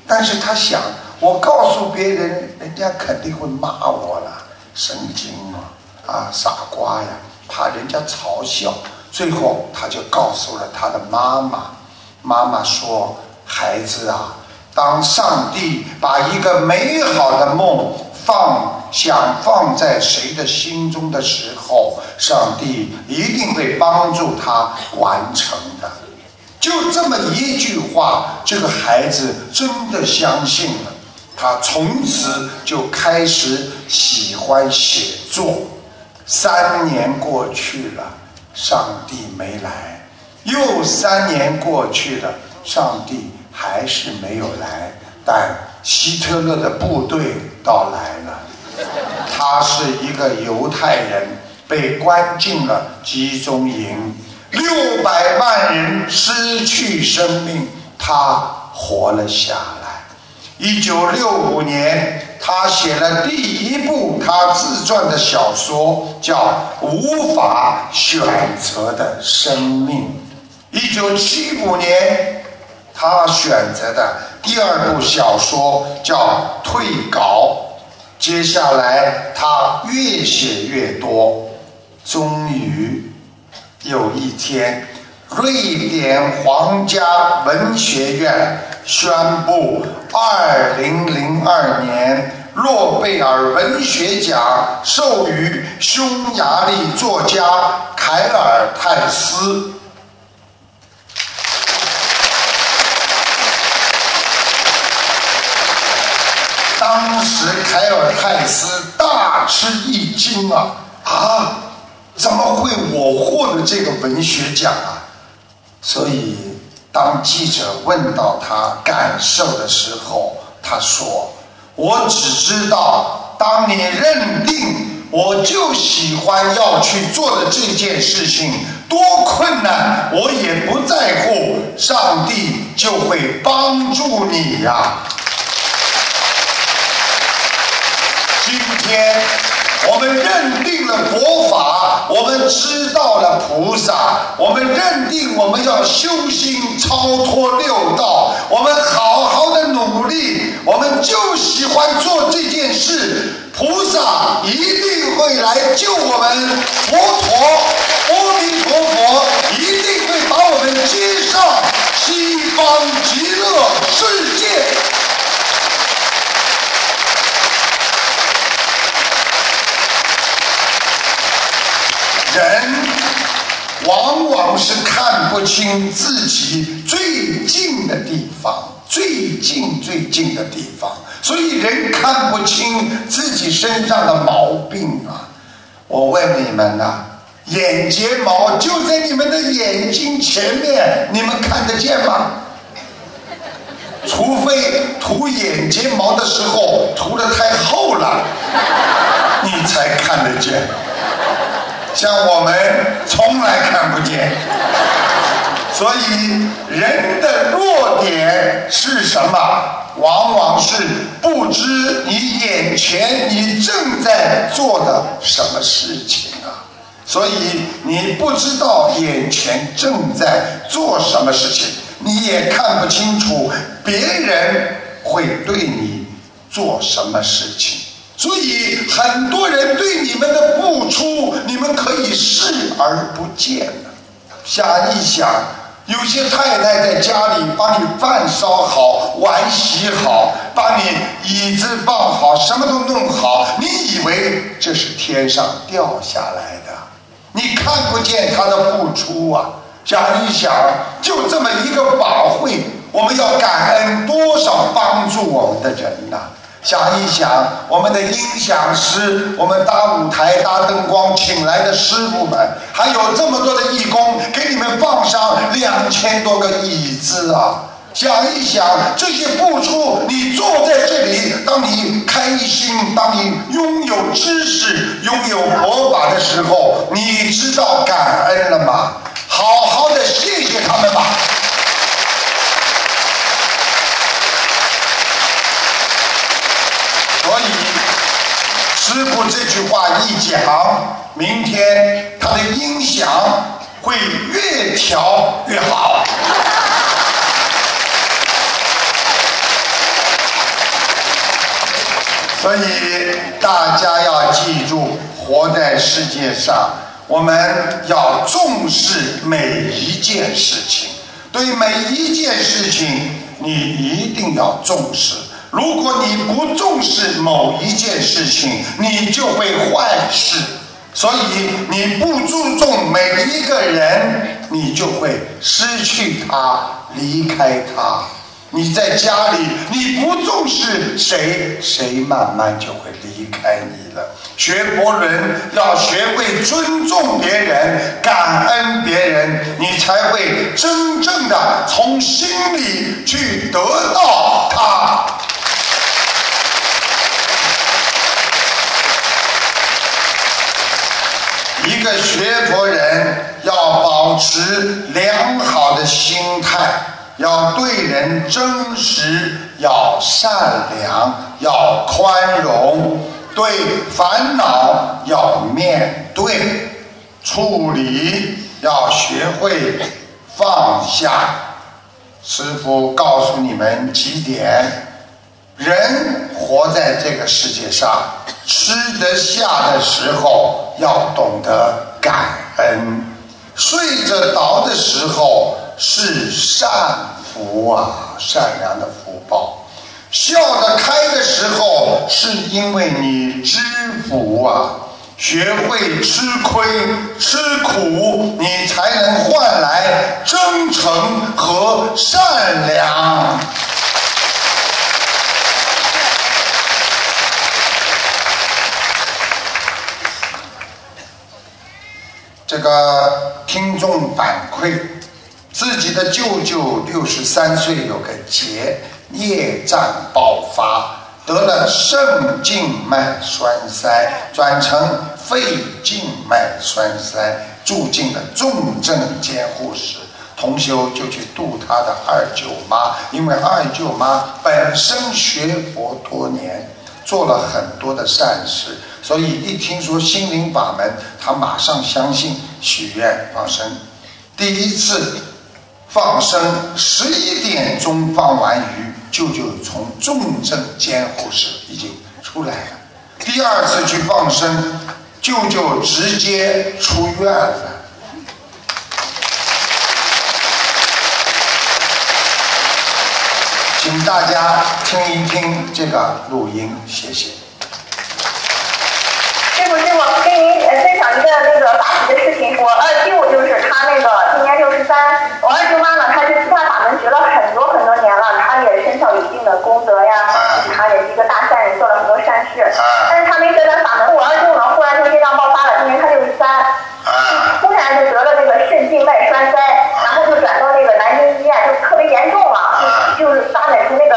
但是他想，我告诉别人，人家肯定会骂我了，神经啊，啊傻瓜呀，怕人家嘲笑。最后他就告诉了他的妈妈，妈妈说：“孩子啊，当上帝把一个美好的梦。”放想放在谁的心中的时候，上帝一定会帮助他完成的。就这么一句话，这个孩子真的相信了。他从此就开始喜欢写作。三年过去了，上帝没来；又三年过去了，上帝还是没有来。但希特勒的部队到来了，他是一个犹太人，被关进了集中营，六百万人失去生命，他活了下来。一九六五年，他写了第一部他自传的小说，叫《无法选择的生命》。一九七五年。他选择的第二部小说叫《退稿》，接下来他越写越多，终于有一天，瑞典皇家文学院宣布，二零零二年诺贝尔文学奖授予匈牙利作家凯尔泰斯。当时凯尔泰斯大吃一惊啊啊！怎么会我获得这个文学奖啊？所以当记者问到他感受的时候，他说：“我只知道，当你认定我就喜欢要去做的这件事情多困难，我也不在乎，上帝就会帮助你呀。”天我们认定了佛法，我们知道了菩萨，我们认定我们要修心超脱六道，我们好好的努力，我们就喜欢做这件事，菩萨一定会来救我们，佛陀，阿弥陀佛一定会把我们接上西方极乐世界。人往往是看不清自己最近的地方，最近最近的地方，所以人看不清自己身上的毛病啊！我问你们呐，眼睫毛就在你们的眼睛前面，你们看得见吗？除非涂眼睫毛的时候涂的太厚了，你才看得见。像我们从来看不见，所以人的弱点是什么？往往是不知你眼前你正在做的什么事情啊！所以你不知道眼前正在做什么事情，你也看不清楚别人会对你做什么事情。所以很多人对你们的付出，你们可以视而不见。想一想，有些太太在家里把你饭烧好、碗洗好、把你椅子放好、什么都弄好，你以为这是天上掉下来的？你看不见他的付出啊！想一想，就这么一个法会，我们要感恩多少帮助我们的人呐！想一想，我们的音响师，我们搭舞台、搭灯光请来的师傅们，还有这么多的义工，给你们放上两千多个椅子啊！想一想，这些付出，你坐在这里，当你开心，当你拥有知识、拥有佛法的时候，你知道感恩了吗？好好的谢谢他们吧。所以，师傅这句话一讲，明天他的音响会越调越好。所以大家要记住，活在世界上，我们要重视每一件事情，对每一件事情，你一定要重视。如果你不重视某一件事情，你就会坏事。所以你不注重每一个人，你就会失去他，离开他。你在家里，你不重视谁，谁慢慢就会离开你了。学佛人要学会尊重别人，感恩别人，你才会真正的从心里去得到他。一个学佛人要保持良好的心态，要对人真实，要善良，要宽容，对烦恼要面对处理，要学会放下。师父告诉你们几点：人活在这个世界上。吃得下的时候要懂得感恩，睡着着的时候是善福啊，善良的福报。笑得开的时候，是因为你知福啊，学会吃亏、吃苦，你才能换来真诚和善良。这个听众反馈，自己的舅舅六十三岁有个结，业障爆发，得了肾静脉栓塞，转成肺静脉栓塞，住进了重症监护室。同修就去度他的二舅妈，因为二舅妈本身学佛多年，做了很多的善事，所以一听说心灵法门，他马上相信，许愿放生。第一次放生十一点钟放完鱼，舅舅从重症监护室已经出来了。第二次去放生，舅舅直接出院了。请大家听一听这个录音，谢谢。师傅，师傅，跟您呃分享一个那个法喜的事情。我二舅就是他那个今年六十三，我二舅妈呢，她是其他法门学了很多很多年了，她也身上有一定的功德呀，她也是一个大善人，做了很多善事。但是她没学的法门，我二舅呢，忽然就业障爆发了，今年他六十三，突然就得了那个肾静脉栓塞，然后就转到那个南京医院，就特别严重了，就是发展出那个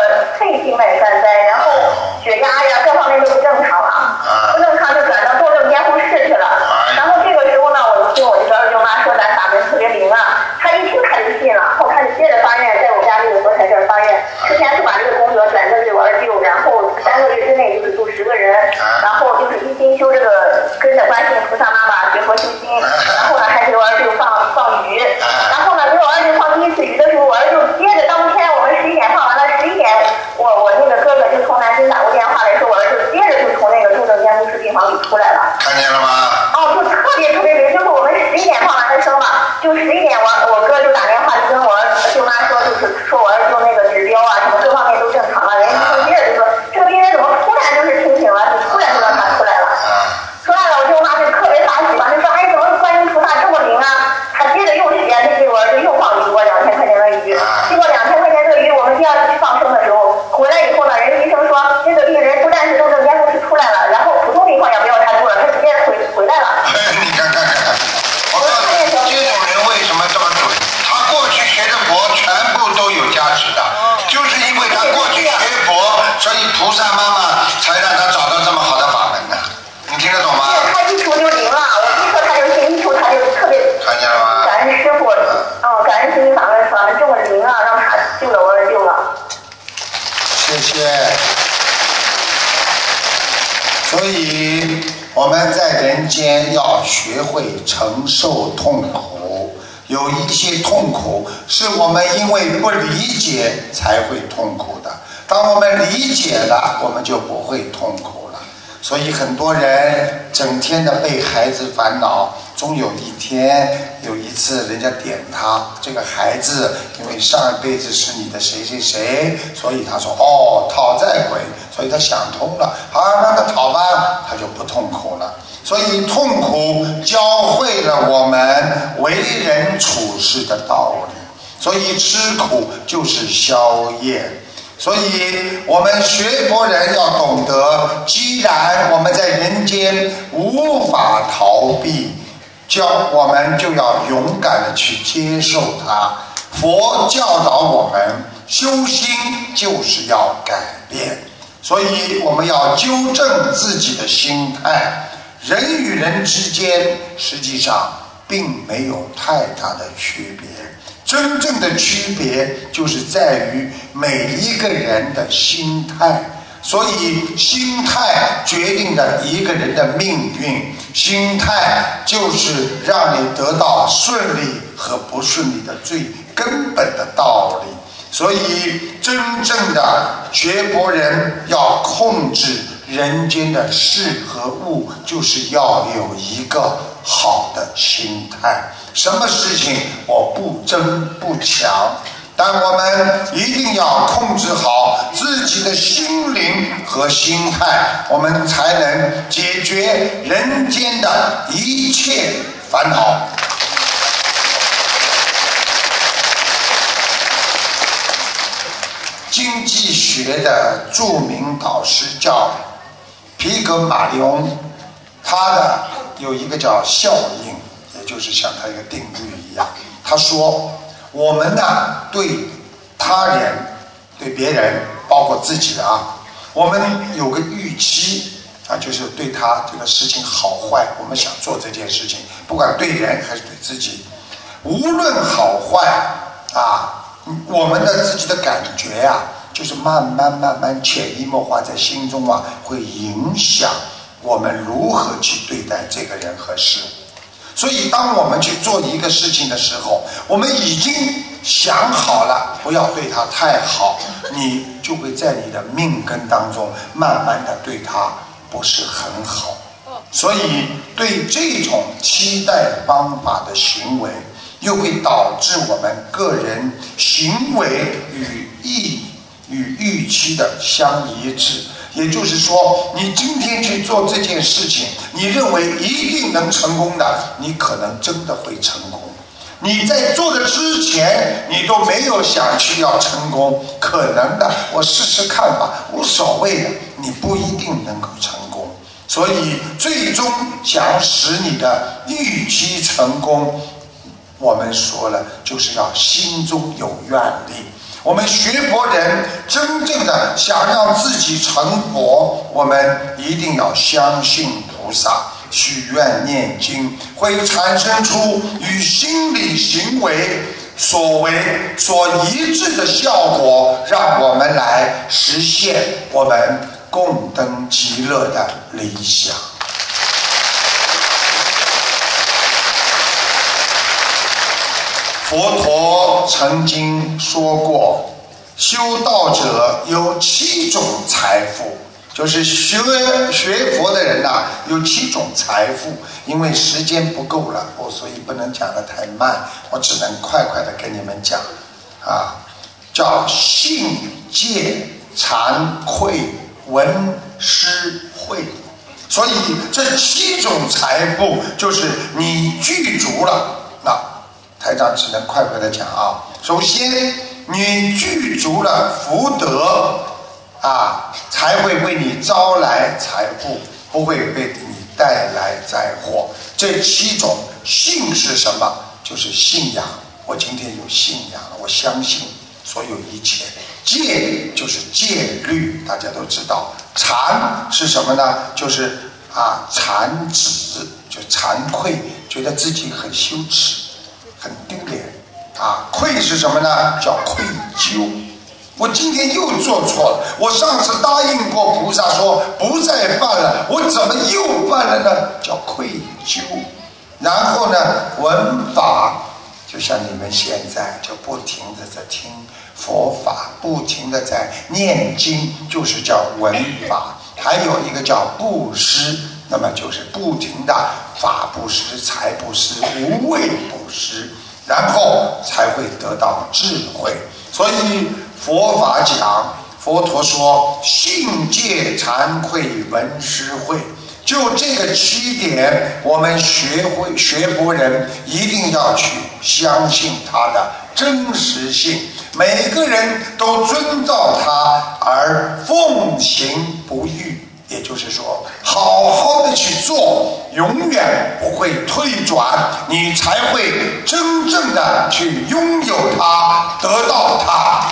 了，我们就不会痛苦了。所以很多人整天的被孩子烦恼，终有一天有一次人家点他这个孩子，因为上一辈子是你的谁谁谁，所以他说哦讨债鬼，所以他想通了，好让他讨吧，他就不痛苦了。所以痛苦教会了我们为人处事的道理，所以吃苦就是消业。所以，我们学佛人要懂得，既然我们在人间无法逃避，教我们就要勇敢的去接受它。佛教导我们，修心就是要改变，所以我们要纠正自己的心态。人与人之间，实际上并没有太大的区别。真正的区别就是在于每一个人的心态，所以心态决定了一个人的命运，心态就是让你得到顺利和不顺利的最根本的道理。所以，真正的学佛人要控制人间的事和物，就是要有一个好的心态。什么事情我不争不抢，但我们一定要控制好自己的心灵和心态，我们才能解决人间的一切烦恼。经济学的著名导师叫皮格马利翁，他的有一个叫效应，也就是像他一个定律一样。他说，我们呢对他人、对别人，包括自己啊，我们有个预期啊，就是对他这个事情好坏，我们想做这件事情，不管对人还是对自己，无论好坏啊。我们的自己的感觉呀，就是慢慢慢慢潜移默化在心中啊，会影响我们如何去对待这个人和事。所以，当我们去做一个事情的时候，我们已经想好了，不要对他太好，你就会在你的命根当中慢慢的对他不是很好。所以，对这种期待方法的行为。又会导致我们个人行为与意与预期的相一致，也就是说，你今天去做这件事情，你认为一定能成功的，你可能真的会成功。你在做的之前，你都没有想去要成功，可能的，我试试看吧，无所谓的，你不一定能够成功。所以，最终想使你的预期成功。我们说了，就是要心中有愿力。我们学佛人真正的想让自己成佛，我们一定要相信菩萨，许愿念经会产生出与心理行为所为所一致的效果，让我们来实现我们共登极乐的理想。佛陀曾经说过，修道者有七种财富，就是学学佛的人呐，有七种财富。因为时间不够了，我所以不能讲的太慢，我只能快快的跟你们讲，啊，叫信、戒、惭愧、闻、施、慧。所以这七种财富，就是你具足了，那。台长只能快快的讲啊。首先，你具足了福德啊，才会为你招来财富，不会为你带来灾祸。这七种信是什么？就是信仰。我今天有信仰了，我相信所有一切。戒就是戒律，大家都知道。惭是什么呢？就是啊，惭耻，就惭愧，觉得自己很羞耻。很丢脸啊！愧是什么呢？叫愧疚。我今天又做错了。我上次答应过菩萨说不再犯了，我怎么又犯了呢？叫愧疚。然后呢，闻法，就像你们现在就不停的在听佛法，不停的在念经，就是叫闻法。还有一个叫布施。那么就是不停的法布施、财布施、无畏布施，然后才会得到智慧。所以佛法讲，佛陀说信戒惭愧闻施慧，就这个七点，我们学会学佛人一定要去相信它的真实性，每个人都遵照它而奉行不渝。也就是说，好好的去做，永远不会退转，你才会真正的去拥有它，得到它。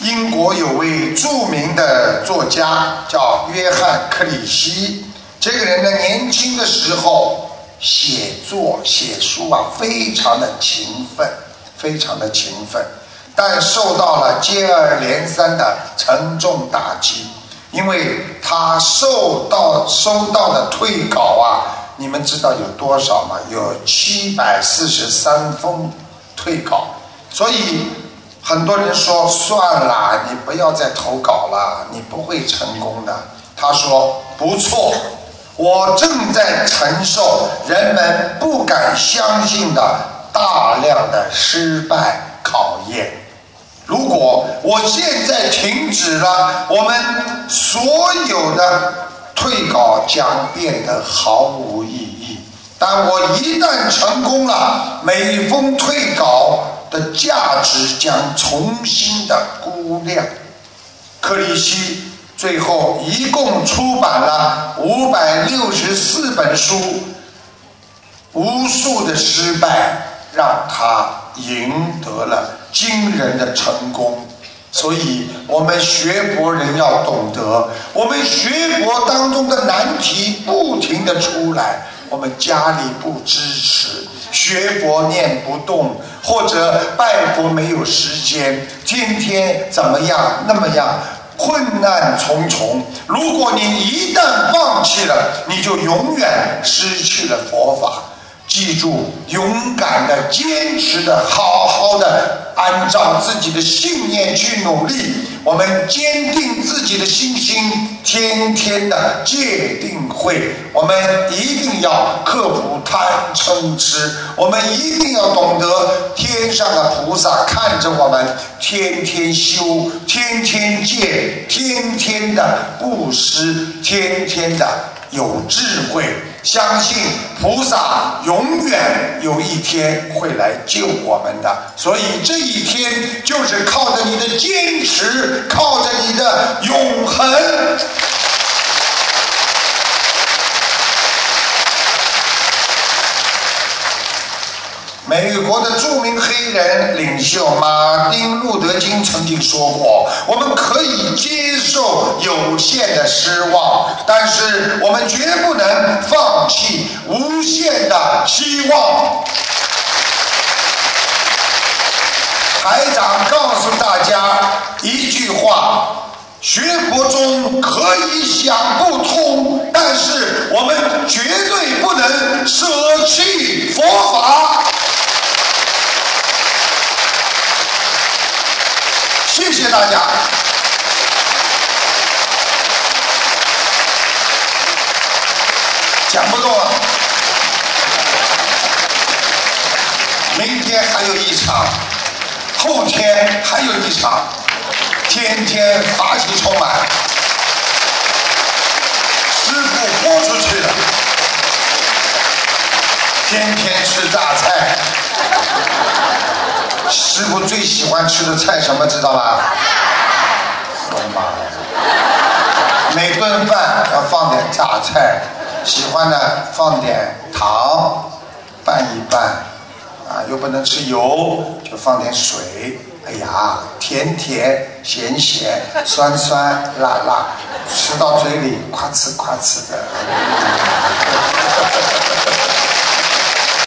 英国有位著名的作家叫约翰克里希，这个人呢，年轻的时候写作写书啊，非常的勤奋，非常的勤奋。但受到了接二连三的沉重打击，因为他受到收到的退稿啊，你们知道有多少吗？有七百四十三封退稿，所以很多人说算了，你不要再投稿了，你不会成功的。他说不错，我正在承受人们不敢相信的大量的失败考验。如果我现在停止了，我们所有的退稿将变得毫无意义。但我一旦成功了，每封退稿的价值将重新的估量。克里希最后一共出版了五百六十四本书，无数的失败让他赢得了惊人的成功。所以，我们学佛人要懂得，我们学佛当中的难题不停的出来，我们家里不支持，学佛念不动，或者拜佛没有时间，天天怎么样那么样。困难重重，如果你一旦放弃了，你就永远失去了佛法。记住，勇敢的、坚持的、好好的，按照自己的信念去努力。我们坚定自己的信心，天天的戒定慧。我们一定要克服贪嗔痴，我们一定要懂得天上的菩萨看着我们，天天修，天天戒，天天的布施，天天的有智慧。相信菩萨永远有一天会来救我们的，所以这一天就是靠着你的坚持，靠着你的永恒。美国的著名黑人领袖马丁·路德·金曾经说过：“我们可以接受有限的失望，但是我们绝不能放弃无限的希望。”台长告诉大家一句话：学佛中可以想不通，但是我们绝对不能舍弃佛法。谢谢大家。讲不动了，明天还有一场，后天还有一场，天天法喜充满，师傅豁出去了，天天吃榨菜。师傅最喜欢吃的菜什么知道吧？我的妈呀！每顿饭要放点榨菜，喜欢呢放点糖，拌一拌，啊又不能吃油，就放点水。哎呀，甜甜咸咸，酸酸辣辣，吃到嘴里夸哧夸哧的。